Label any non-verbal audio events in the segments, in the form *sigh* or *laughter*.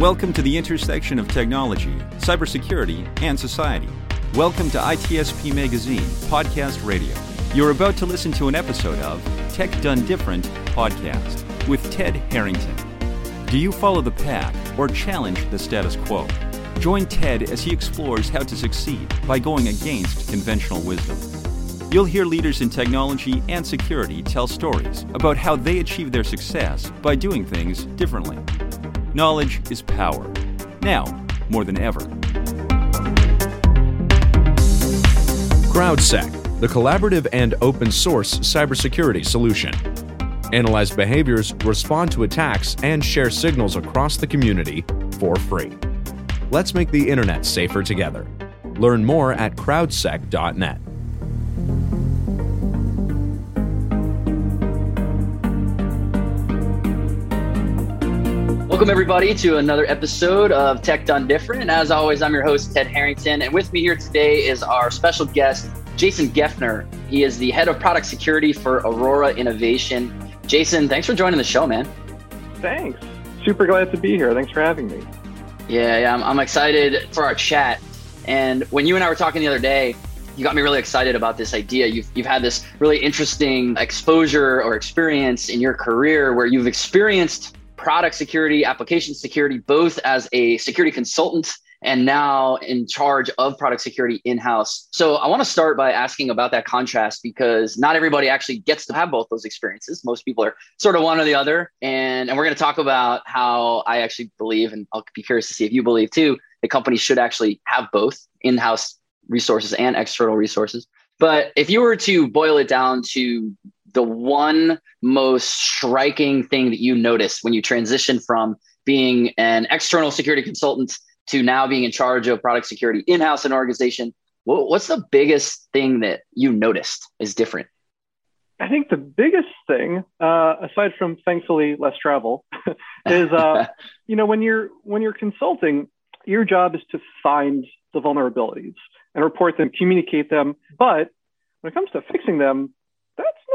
Welcome to the intersection of technology, cybersecurity, and society. Welcome to ITSP Magazine Podcast Radio. You're about to listen to an episode of Tech Done Different podcast with Ted Harrington. Do you follow the pack or challenge the status quo? Join Ted as he explores how to succeed by going against conventional wisdom. You'll hear leaders in technology and security tell stories about how they achieve their success by doing things differently. Knowledge is power. Now, more than ever. CrowdSec, the collaborative and open source cybersecurity solution. Analyze behaviors, respond to attacks, and share signals across the community for free. Let's make the internet safer together. Learn more at crowdsec.net. Welcome, everybody, to another episode of Tech Done Different. As always, I'm your host, Ted Harrington. And with me here today is our special guest, Jason Geffner. He is the head of product security for Aurora Innovation. Jason, thanks for joining the show, man. Thanks. Super glad to be here. Thanks for having me. Yeah, yeah, I'm, I'm excited for our chat. And when you and I were talking the other day, you got me really excited about this idea. You've, you've had this really interesting exposure or experience in your career where you've experienced product security, application security, both as a security consultant and now in charge of product security in house. So I want to start by asking about that contrast because not everybody actually gets to have both those experiences. Most people are sort of one or the other. And, and we're going to talk about how I actually believe, and I'll be curious to see if you believe too, that companies should actually have both in house resources and external resources. But if you were to boil it down to the one most striking thing that you noticed when you transitioned from being an external security consultant to now being in charge of product security in-house in an organization what's the biggest thing that you noticed is different? I think the biggest thing uh, aside from thankfully less travel *laughs* is uh, *laughs* you know when you're when you're consulting your job is to find the vulnerabilities and report them communicate them. But when it comes to fixing them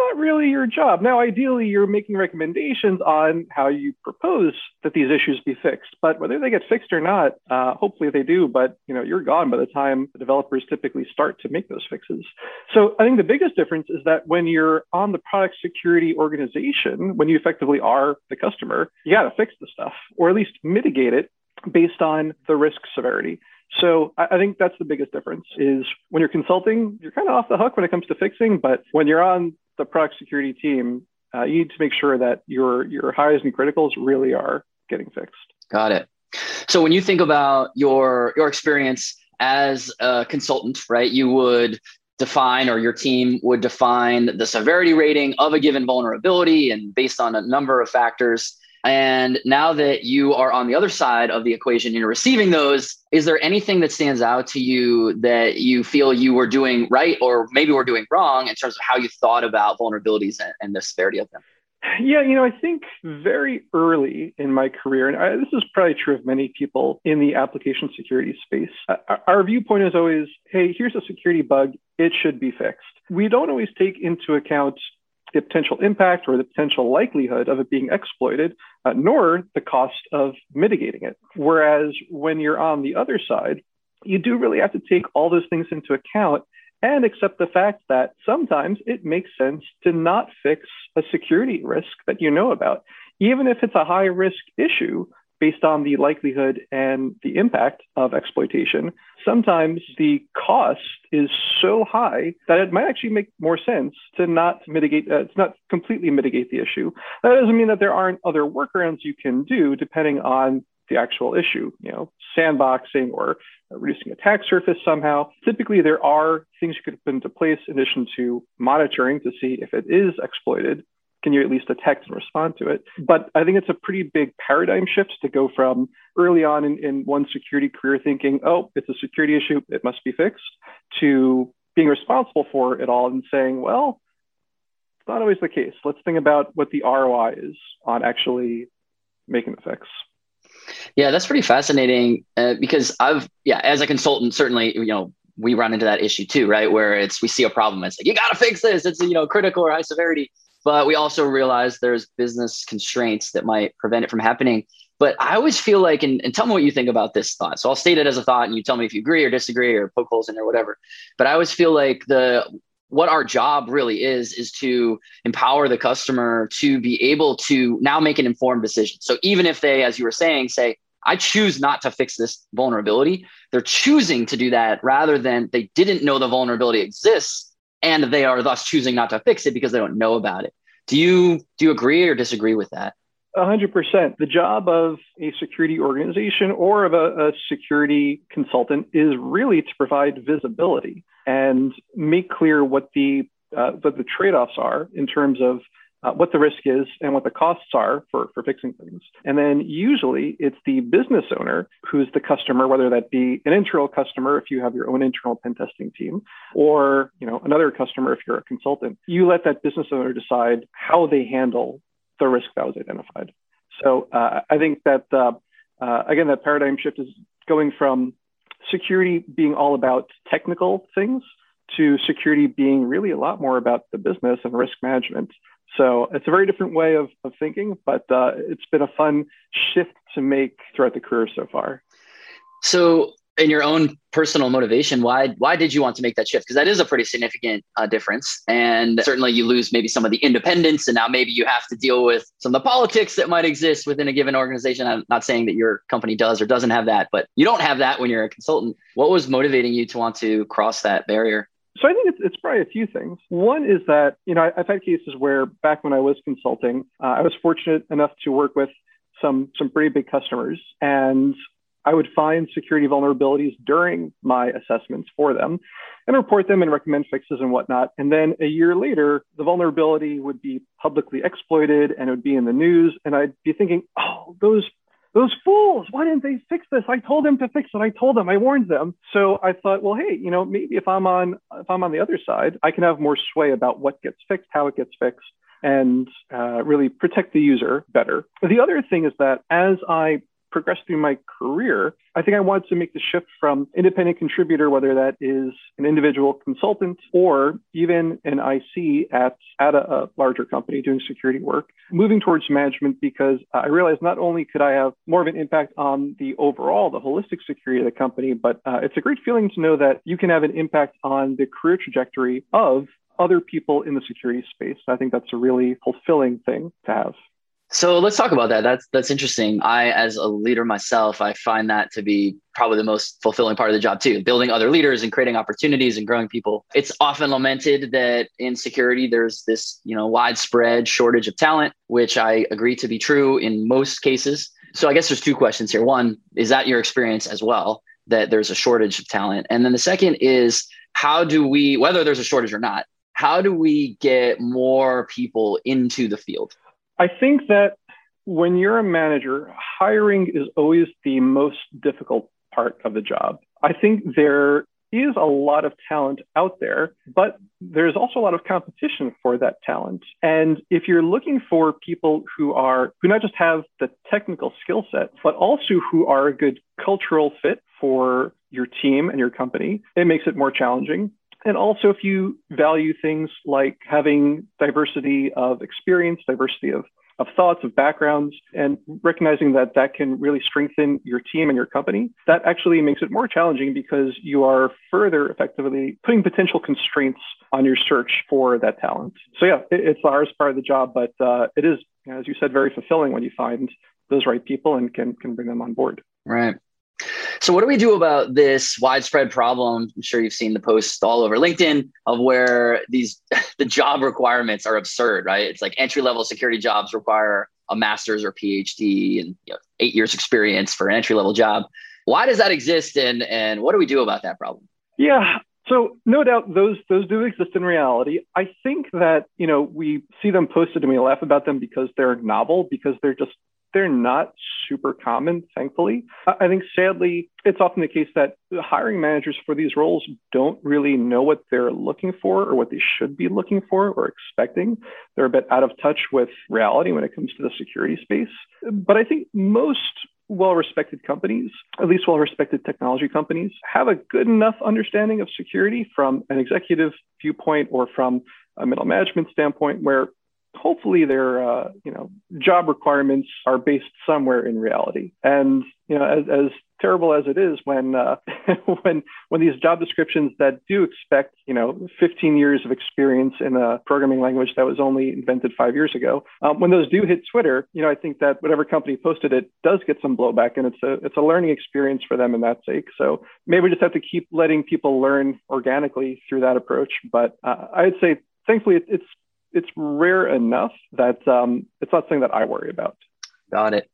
not really your job. Now, ideally, you're making recommendations on how you propose that these issues be fixed. But whether they get fixed or not, uh, hopefully they do. But you know, you're gone by the time the developers typically start to make those fixes. So I think the biggest difference is that when you're on the product security organization, when you effectively are the customer, you got to fix the stuff or at least mitigate it based on the risk severity. So I think that's the biggest difference is when you're consulting, you're kind of off the hook when it comes to fixing, but when you're on the product security team, uh, you need to make sure that your your highs and criticals really are getting fixed. Got it. So when you think about your your experience as a consultant, right, you would define or your team would define the severity rating of a given vulnerability and based on a number of factors and now that you are on the other side of the equation and you're receiving those, is there anything that stands out to you that you feel you were doing right or maybe we're doing wrong in terms of how you thought about vulnerabilities and, and the severity of them? Yeah, you know, I think very early in my career, and I, this is probably true of many people in the application security space, uh, our viewpoint is always hey, here's a security bug, it should be fixed. We don't always take into account the potential impact or the potential likelihood of it being exploited, uh, nor the cost of mitigating it. Whereas when you're on the other side, you do really have to take all those things into account and accept the fact that sometimes it makes sense to not fix a security risk that you know about. Even if it's a high risk issue, based on the likelihood and the impact of exploitation, sometimes the cost is so high that it might actually make more sense to not mitigate, uh, to not completely mitigate the issue. That doesn't mean that there aren't other workarounds you can do depending on the actual issue, you know, sandboxing or reducing attack surface somehow. Typically, there are things you could put into place in addition to monitoring to see if it is exploited can you at least detect and respond to it? But I think it's a pretty big paradigm shift to go from early on in, in one security career thinking, oh, it's a security issue, it must be fixed, to being responsible for it all and saying, well, it's not always the case. Let's think about what the ROI is on actually making the fix. Yeah, that's pretty fascinating uh, because I've, yeah, as a consultant, certainly, you know, we run into that issue too, right? Where it's we see a problem, it's like you got to fix this. It's you know critical or high severity, but we also realize there's business constraints that might prevent it from happening. But I always feel like, and, and tell me what you think about this thought. So I'll state it as a thought and you tell me if you agree or disagree or poke holes in it or whatever. But I always feel like the what our job really is is to empower the customer to be able to now make an informed decision. So even if they, as you were saying, say, I choose not to fix this vulnerability, they're choosing to do that rather than they didn't know the vulnerability exists and they are thus choosing not to fix it because they don't know about it. Do you do you agree or disagree with that? 100%. The job of a security organization or of a, a, security consultant is really to provide visibility and make clear what the uh, what the trade-offs are in terms of uh, what the risk is and what the costs are for, for fixing things. And then usually it's the business owner who's the customer, whether that be an internal customer if you have your own internal pen testing team, or you know another customer if you're a consultant. You let that business owner decide how they handle the risk that was identified. So uh, I think that uh, uh, again that paradigm shift is going from security being all about technical things to security being really a lot more about the business and risk management. So it's a very different way of, of thinking, but uh, it's been a fun shift to make throughout the career so far. So in your own personal motivation, why why did you want to make that shift? Because that is a pretty significant uh, difference, and certainly you lose maybe some of the independence, and now maybe you have to deal with some of the politics that might exist within a given organization. I'm not saying that your company does or doesn't have that, but you don't have that when you're a consultant. What was motivating you to want to cross that barrier? So I think it's, it's probably a few things. One is that, you know, I've had cases where back when I was consulting, uh, I was fortunate enough to work with some, some pretty big customers and I would find security vulnerabilities during my assessments for them and report them and recommend fixes and whatnot. And then a year later, the vulnerability would be publicly exploited and it would be in the news. And I'd be thinking, oh, those those fools, why didn't they fix this? I told them to fix it. I told them, I warned them. So I thought, well, hey, you know, maybe if I'm on if I'm on the other side, I can have more sway about what gets fixed, how it gets fixed, and uh, really protect the user better. The other thing is that as I progressed through my career, I think I wanted to make the shift from independent contributor, whether that is an individual consultant or even an IC at, at a, a larger company doing security work, moving towards management because I realized not only could I have more of an impact on the overall, the holistic security of the company, but uh, it's a great feeling to know that you can have an impact on the career trajectory of other people in the security space. I think that's a really fulfilling thing to have. So let's talk about that. That's that's interesting. I, as a leader myself, I find that to be probably the most fulfilling part of the job too. Building other leaders and creating opportunities and growing people. It's often lamented that in security there's this, you know, widespread shortage of talent, which I agree to be true in most cases. So I guess there's two questions here. One, is that your experience as well that there's a shortage of talent? And then the second is how do we whether there's a shortage or not, how do we get more people into the field? I think that when you're a manager, hiring is always the most difficult part of the job. I think there is a lot of talent out there, but there's also a lot of competition for that talent. And if you're looking for people who are who not just have the technical skill set, but also who are a good cultural fit for your team and your company, it makes it more challenging. And also, if you value things like having diversity of experience, diversity of, of thoughts, of backgrounds, and recognizing that that can really strengthen your team and your company, that actually makes it more challenging because you are further effectively putting potential constraints on your search for that talent. So, yeah, it, it's the hardest part of the job, but uh, it is, as you said, very fulfilling when you find those right people and can, can bring them on board. Right. So, what do we do about this widespread problem? I'm sure you've seen the posts all over LinkedIn of where these *laughs* the job requirements are absurd, right? It's like entry level security jobs require a master's or PhD and you know, eight years experience for an entry level job. Why does that exist, and and what do we do about that problem? Yeah, so no doubt those those do exist in reality. I think that you know we see them posted and we laugh about them because they're novel because they're just they're not super common, thankfully. I think sadly, it's often the case that hiring managers for these roles don't really know what they're looking for or what they should be looking for or expecting. They're a bit out of touch with reality when it comes to the security space. But I think most well respected companies, at least well respected technology companies, have a good enough understanding of security from an executive viewpoint or from a middle management standpoint where hopefully their uh, you know job requirements are based somewhere in reality. And you know, as, as terrible as it is when uh, *laughs* when when these job descriptions that do expect you know 15 years of experience in a programming language that was only invented five years ago um, when those do hit twitter you know i think that whatever company posted it does get some blowback and it's a it's a learning experience for them in that sake so maybe we just have to keep letting people learn organically through that approach but uh, i'd say thankfully it's it's rare enough that um, it's not something that i worry about got it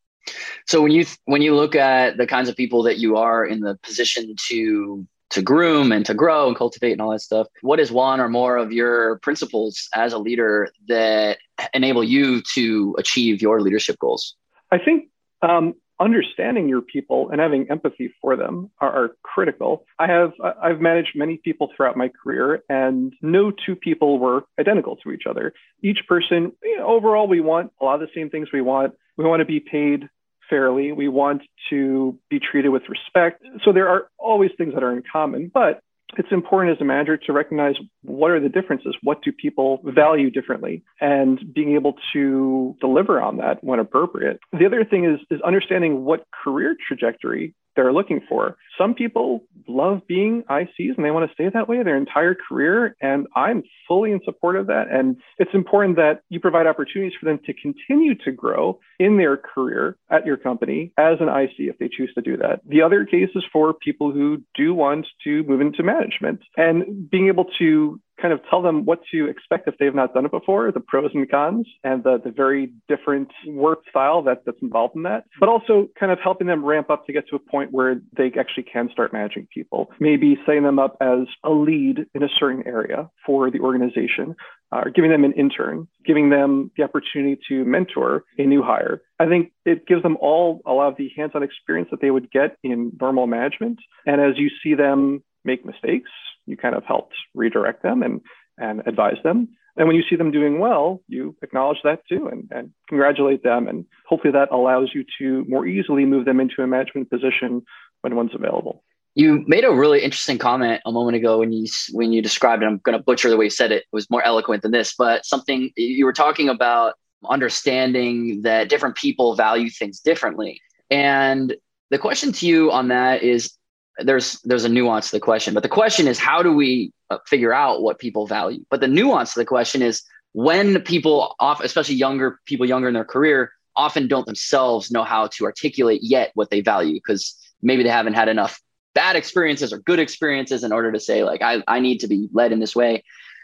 so when you when you look at the kinds of people that you are in the position to to groom and to grow and cultivate and all that stuff, what is one or more of your principles as a leader that enable you to achieve your leadership goals? I think um, understanding your people and having empathy for them are, are, critical. I have I've managed many people throughout my career, and no two people were identical to each other. Each person, you know, overall, we want a lot of the same things we want. We want to be paid fairly. We want to be treated with respect. So there are always things that are in common, but it's important as a manager to recognize what are the differences what do people value differently and being able to deliver on that when appropriate the other thing is is understanding what career trajectory they're looking for. Some people love being ICs and they want to stay that way their entire career. And I'm fully in support of that. And it's important that you provide opportunities for them to continue to grow in their career at your company as an IC if they choose to do that. The other case is for people who do want to move into management and being able to kind of tell them what to expect if they've not done it before, the pros and cons, and the, the very different work style that, that's involved in that, but also kind of helping them ramp up to get to a point where they actually can start managing people. Maybe setting them up as a lead in a certain area for the organization, uh, or giving them an intern, giving them the opportunity to mentor a new hire. I think it gives them all a lot of the hands on experience that they would get in normal management. And as you see them make mistakes, you kind of helped redirect them and, and advise them. And when you see them doing well, you acknowledge that too and, and congratulate them. And hopefully that allows you to more easily move them into a management position when one's available. You made a really interesting comment a moment ago when you when you described it. I'm going to butcher the way you said it. It was more eloquent than this, but something you were talking about understanding that different people value things differently. And the question to you on that is there's there's a nuance to the question but the question is how do we uh, figure out what people value? But the nuance to the question is when people off especially younger people younger in their career often don't themselves know how to articulate yet what they value because maybe they haven't had enough bad experiences or good experiences in order to say like I, I need to be led in this way.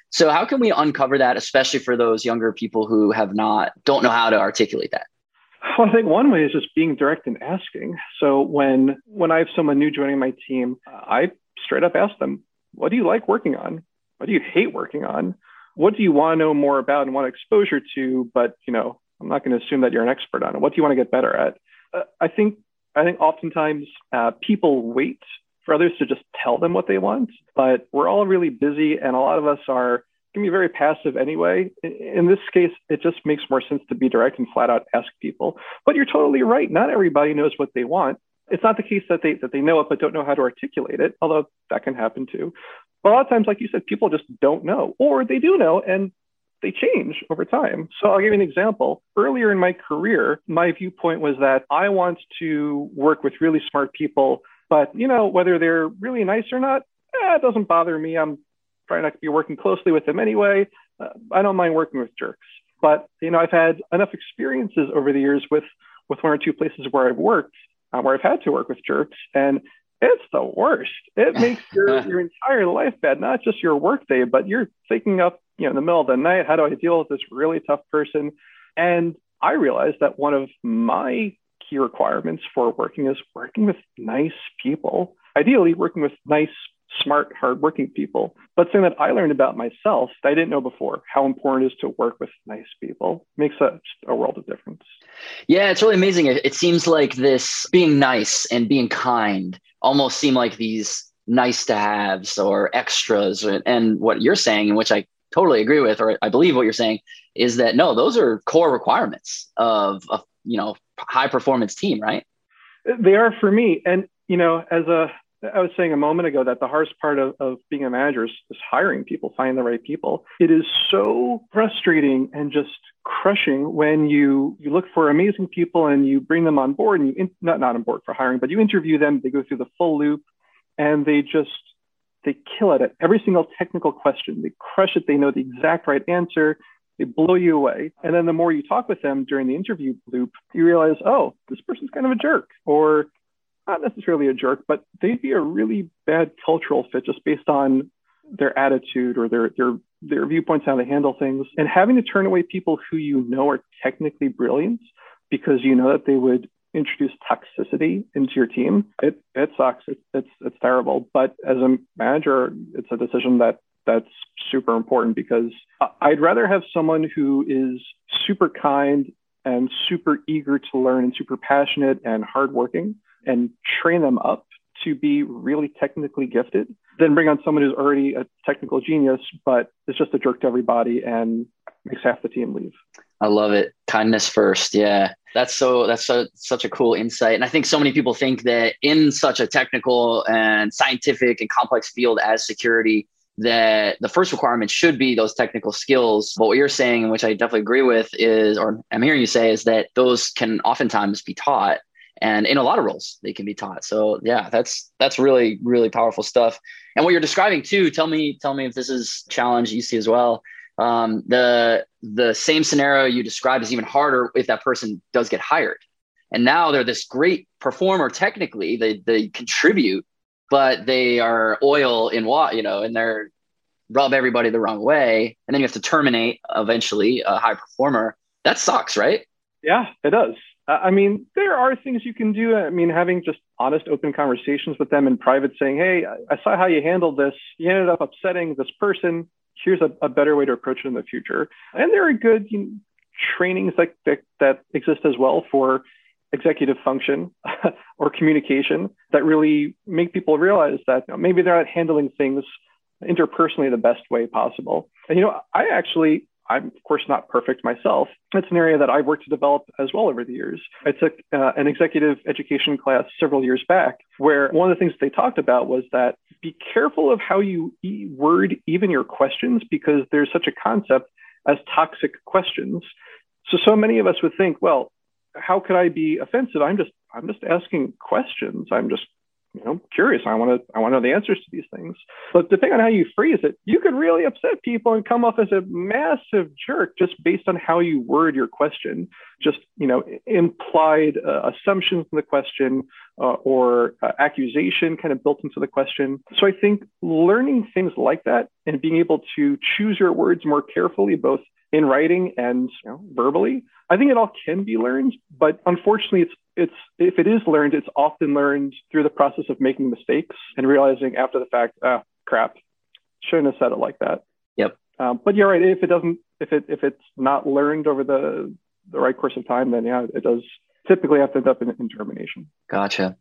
So how can we uncover that especially for those younger people who have not don't know how to articulate that well, I think one way is just being direct and asking. So when when I have someone new joining my team, I straight up ask them, "What do you like working on? What do you hate working on? What do you want to know more about and want exposure to? But you know, I'm not going to assume that you're an expert on it. What do you want to get better at?" Uh, I think I think oftentimes uh, people wait for others to just tell them what they want, but we're all really busy, and a lot of us are can be very passive anyway. In this case, it just makes more sense to be direct and flat out ask people. But you're totally right. Not everybody knows what they want. It's not the case that they that they know it but don't know how to articulate it, although that can happen too. But a lot of times, like you said, people just don't know, or they do know and they change over time. So I'll give you an example. Earlier in my career, my viewpoint was that I want to work with really smart people, but you know whether they're really nice or not, eh, it doesn't bother me. I'm probably not going to be working closely with them anyway. Uh, I don't mind working with jerks. But you know, I've had enough experiences over the years with with one or two places where I've worked, uh, where I've had to work with jerks, and it's the worst. It *laughs* makes your your entire life bad, not just your workday, but you're thinking up, you know, in the middle of the night. How do I deal with this really tough person? And I realized that one of my key requirements for working is working with nice people. Ideally, working with nice smart, hardworking people. But something that I learned about myself that I didn't know before, how important it is to work with nice people, makes a, a world of difference. Yeah, it's really amazing. It, it seems like this being nice and being kind almost seem like these nice to haves or extras. And what you're saying, and which I totally agree with, or I believe what you're saying, is that no, those are core requirements of a you know high performance team, right? They are for me. And you know, as a I was saying a moment ago that the hardest part of, of being a manager is, is hiring people, finding the right people. It is so frustrating and just crushing when you you look for amazing people and you bring them on board and you in, not not on board for hiring, but you interview them. They go through the full loop, and they just they kill it at every single technical question. They crush it. They know the exact right answer. They blow you away. And then the more you talk with them during the interview loop, you realize, oh, this person's kind of a jerk, or not necessarily a jerk, but they'd be a really bad cultural fit just based on their attitude or their their their viewpoints how they handle things. And having to turn away people who you know are technically brilliant because you know that they would introduce toxicity into your team, it it sucks. It, it's it's terrible. But as a manager, it's a decision that that's super important because I'd rather have someone who is super kind and super eager to learn and super passionate and hardworking and train them up to be really technically gifted than bring on someone who's already a technical genius but is just a jerk to everybody and makes half the team leave. I love it. Kindness first. Yeah. That's so that's so, such a cool insight. And I think so many people think that in such a technical and scientific and complex field as security, that the first requirement should be those technical skills. But what you're saying, which I definitely agree with, is, or I'm hearing you say, is that those can oftentimes be taught. And in a lot of roles, they can be taught. So yeah, that's that's really, really powerful stuff. And what you're describing too, tell me, tell me if this is challenge you see as well. Um, the the same scenario you described is even harder if that person does get hired. And now they're this great performer technically, they they contribute but they are oil in what you know, and they're rub everybody the wrong way, and then you have to terminate eventually a high performer. That sucks, right? Yeah, it does. I mean, there are things you can do. I mean, having just honest, open conversations with them in private, saying, "Hey, I saw how you handled this. You ended up upsetting this person. Here's a, a better way to approach it in the future." And there are good you know, trainings that, that that exist as well for executive function *laughs* or communication that really make people realize that you know, maybe they're not handling things interpersonally the best way possible. And you know, I actually I'm of course not perfect myself. It's an area that I've worked to develop as well over the years. I took uh, an executive education class several years back where one of the things they talked about was that be careful of how you word even your questions because there's such a concept as toxic questions. So so many of us would think, well, how could I be offensive? I'm just I'm just asking questions. I'm just you know curious. I want to I want to know the answers to these things. But depending on how you phrase it, you could really upset people and come off as a massive jerk just based on how you word your question. Just you know implied uh, assumptions in the question uh, or uh, accusation kind of built into the question. So I think learning things like that and being able to choose your words more carefully, both in writing and you know, verbally. I think it all can be learned, but unfortunately, it's it's if it is learned, it's often learned through the process of making mistakes and realizing after the fact, ah, crap, shouldn't have said it like that. Yep. Um, but you're right. If it doesn't, if it if it's not learned over the the right course of time, then yeah, it does typically have to end up in, in termination. Gotcha.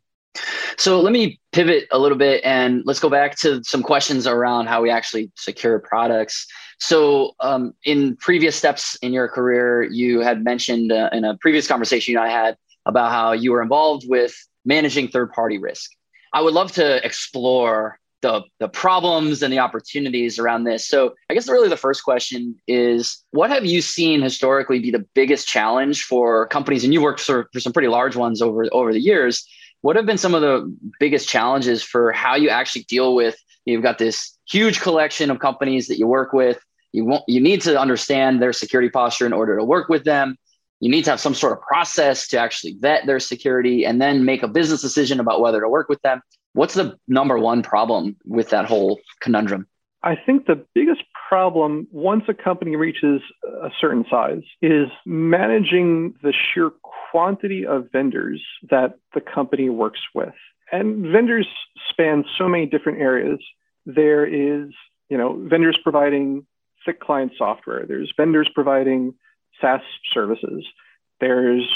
So let me pivot a little bit and let's go back to some questions around how we actually secure products. So, um, in previous steps in your career, you had mentioned uh, in a previous conversation I had about how you were involved with managing third party risk. I would love to explore the, the problems and the opportunities around this. So, I guess really the first question is what have you seen historically be the biggest challenge for companies? And you worked for, for some pretty large ones over, over the years what have been some of the biggest challenges for how you actually deal with? You've got this huge collection of companies that you work with. You want you need to understand their security posture in order to work with them. You need to have some sort of process to actually vet their security and then make a business decision about whether to work with them. What's the number one problem with that whole conundrum? I think the biggest problem once a company reaches a certain size is managing the sheer quantity of vendors that the company works with. And vendors span so many different areas. There is, you know, vendors providing thick client software. There's vendors providing SaaS services. There's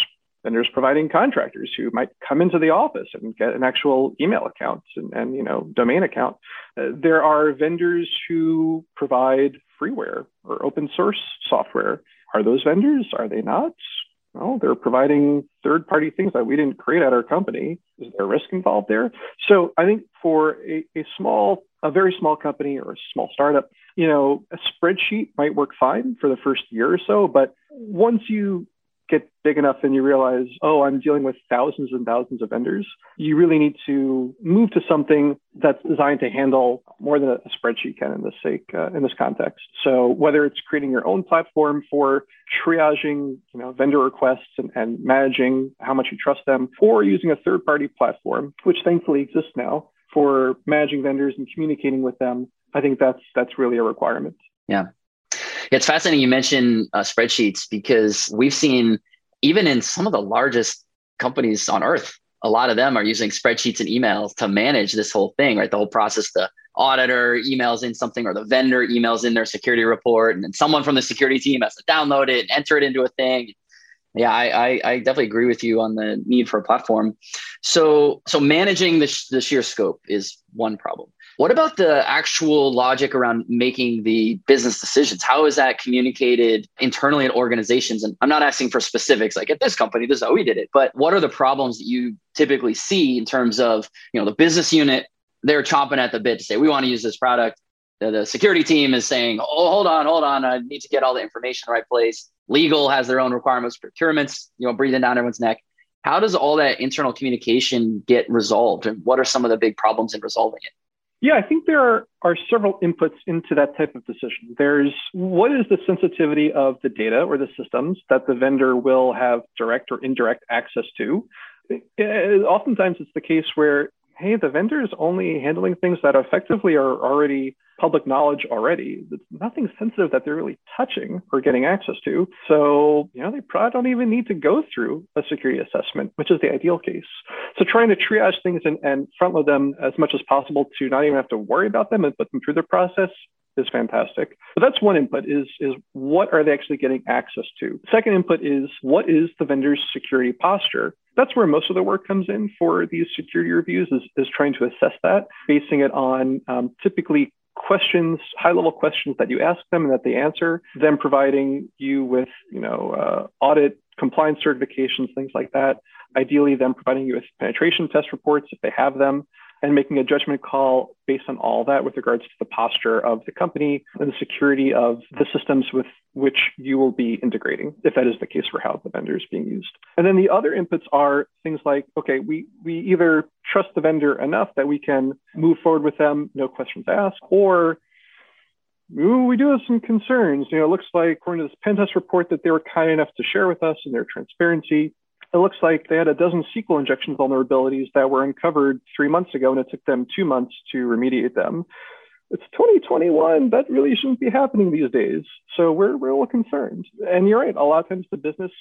vendors providing contractors who might come into the office and get an actual email account and, and you know domain account. Uh, there are vendors who provide freeware or open source software. Are those vendors? Are they not? well, they're providing third party things that we didn't create at our company. Is there risk involved there? So I think for a, a small, a very small company or a small startup, you know, a spreadsheet might work fine for the first year or so. But once you get big enough and you realize, oh, I'm dealing with thousands and thousands of vendors, you really need to move to something that's designed to handle more than a spreadsheet can in this sake uh, in this context. So whether it's creating your own platform for triaging, you know, vendor requests and, and managing how much you trust them, or using a third-party platform, which thankfully exists now for managing vendors and communicating with them, I think that's that's really a requirement. Yeah. It's fascinating you mentioned uh, spreadsheets because we've seen even in some of the largest companies on earth, a lot of them are using spreadsheets and emails to manage this whole thing, right? The whole process, the auditor emails in something or the vendor emails in their security report, and then someone from the security team has to download it and enter it into a thing. Yeah, I, I, I definitely agree with you on the need for a platform. So, so managing the, sh- the sheer scope is one problem. What about the actual logic around making the business decisions? How is that communicated internally in organizations? And I'm not asking for specifics, like at this company, this is how we did it. But what are the problems that you typically see in terms of, you know, the business unit? They're chomping at the bit to say we want to use this product. The, the security team is saying, "Oh, hold on, hold on, I need to get all the information in the right place." Legal has their own requirements, procurements, you know, breathing down everyone's neck. How does all that internal communication get resolved, and what are some of the big problems in resolving it? Yeah, I think there are, are several inputs into that type of decision. There's what is the sensitivity of the data or the systems that the vendor will have direct or indirect access to. oftentimes, it's the case where hey, the vendor is only handling things that effectively are already public knowledge already. It's nothing sensitive that they're really touching or getting access to. So, you know, they probably don't even need to go through a security assessment, which is the ideal case. So trying to triage things and, and front load them as much as possible to not even have to worry about them and put them through the process is fantastic. But that's one input is, is what are they actually getting access to? Second input is what is the vendor's security posture? That's where most of the work comes in for these security reviews is, is trying to assess that, basing it on um, typically questions, high level questions that you ask them and that they answer, then providing you with, you know, uh, audit compliance certifications, things like that. Ideally, them providing you with penetration test reports if they have them, and making a judgment call based on all that with regards to the posture of the company and the security of the systems with which you will be integrating, if that is the case for how the vendor is being used. And then the other inputs are things like, okay, we, we either trust the vendor enough that we can move forward with them, no questions asked, or Ooh, we do have some concerns. You know, it looks like according to this pen test report that they were kind enough to share with us in their transparency, it looks like they had a dozen SQL injection vulnerabilities that were uncovered three months ago, and it took them two months to remediate them. It's 2021. That really shouldn't be happening these days. So we're, we're a little concerned. And you're right. A lot of times the business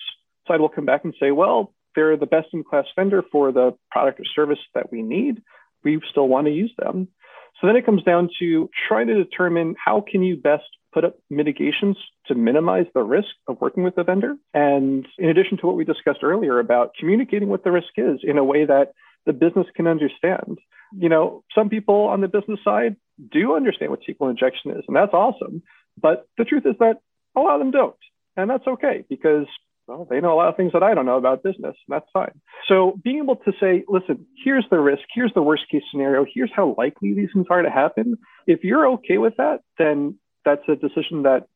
side will come back and say, well, they're the best in class vendor for the product or service that we need. We still want to use them. So then it comes down to trying to determine how can you best put up mitigations to minimize the risk of working with the vendor. And in addition to what we discussed earlier about communicating what the risk is in a way that the business can understand. You know, some people on the business side do understand what SQL injection is, and that's awesome. But the truth is that a lot of them don't. And that's okay because well, they know a lot of things that I don't know about business, and that's fine. So being able to say, listen, here's the risk, here's the worst case scenario, here's how likely these things are to happen. If you're okay with that, then that's a decision that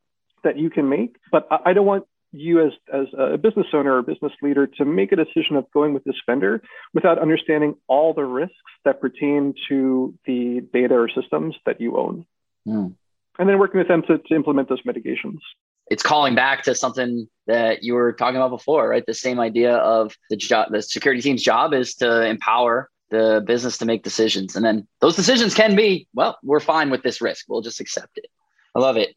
that you can make. But I don't want you as, as a business owner or business leader to make a decision of going with this vendor without understanding all the risks that pertain to the data or systems that you own. Mm. And then working with them to, to implement those mitigations. It's calling back to something that you were talking about before, right? The same idea of the job, the security team's job is to empower the business to make decisions. And then those decisions can be, well, we're fine with this risk. We'll just accept it. I love it.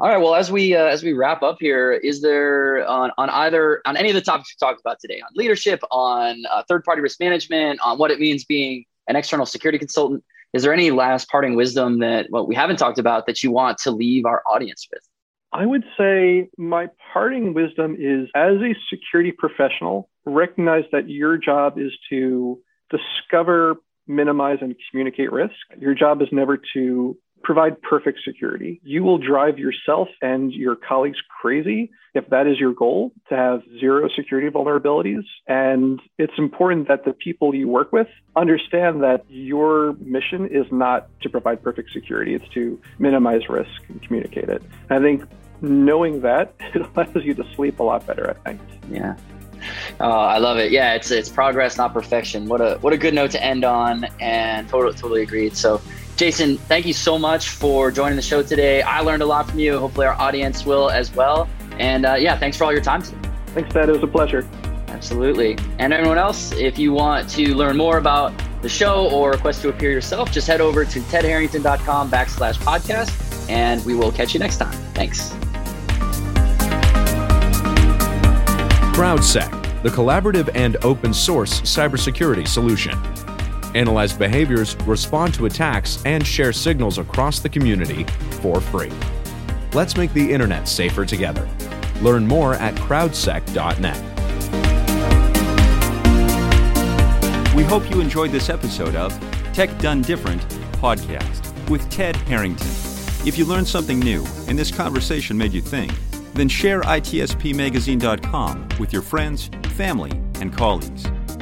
All right. Well, as we uh, as we wrap up here, is there on on either on any of the topics we talked about today, on leadership, on uh, third party risk management, on what it means being an external security consultant, is there any last parting wisdom that what well, we haven't talked about that you want to leave our audience with? I would say my parting wisdom is as a security professional, recognize that your job is to discover minimize and communicate risk. Your job is never to provide perfect security. You will drive yourself and your colleagues crazy if that is your goal to have zero security vulnerabilities. And it's important that the people you work with understand that your mission is not to provide perfect security, it's to minimize risk and communicate it. I think knowing that *laughs* it allows you to sleep a lot better at night. Yeah. Oh, I love it. Yeah, it's it's progress, not perfection. What a what a good note to end on, and totally totally agreed. So, Jason, thank you so much for joining the show today. I learned a lot from you. Hopefully, our audience will as well. And uh, yeah, thanks for all your time today. Thanks, Ted. It was a pleasure. Absolutely. And everyone else, if you want to learn more about the show or request to appear yourself, just head over to tedharrington.com backslash podcast, and we will catch you next time. Thanks. CrowdSec, the collaborative and open source cybersecurity solution. Analyze behaviors, respond to attacks, and share signals across the community for free. Let's make the internet safer together. Learn more at crowdsec.net. We hope you enjoyed this episode of Tech Done Different podcast with Ted Harrington. If you learned something new and this conversation made you think, then share itspmagazine.com with your friends, family, and colleagues.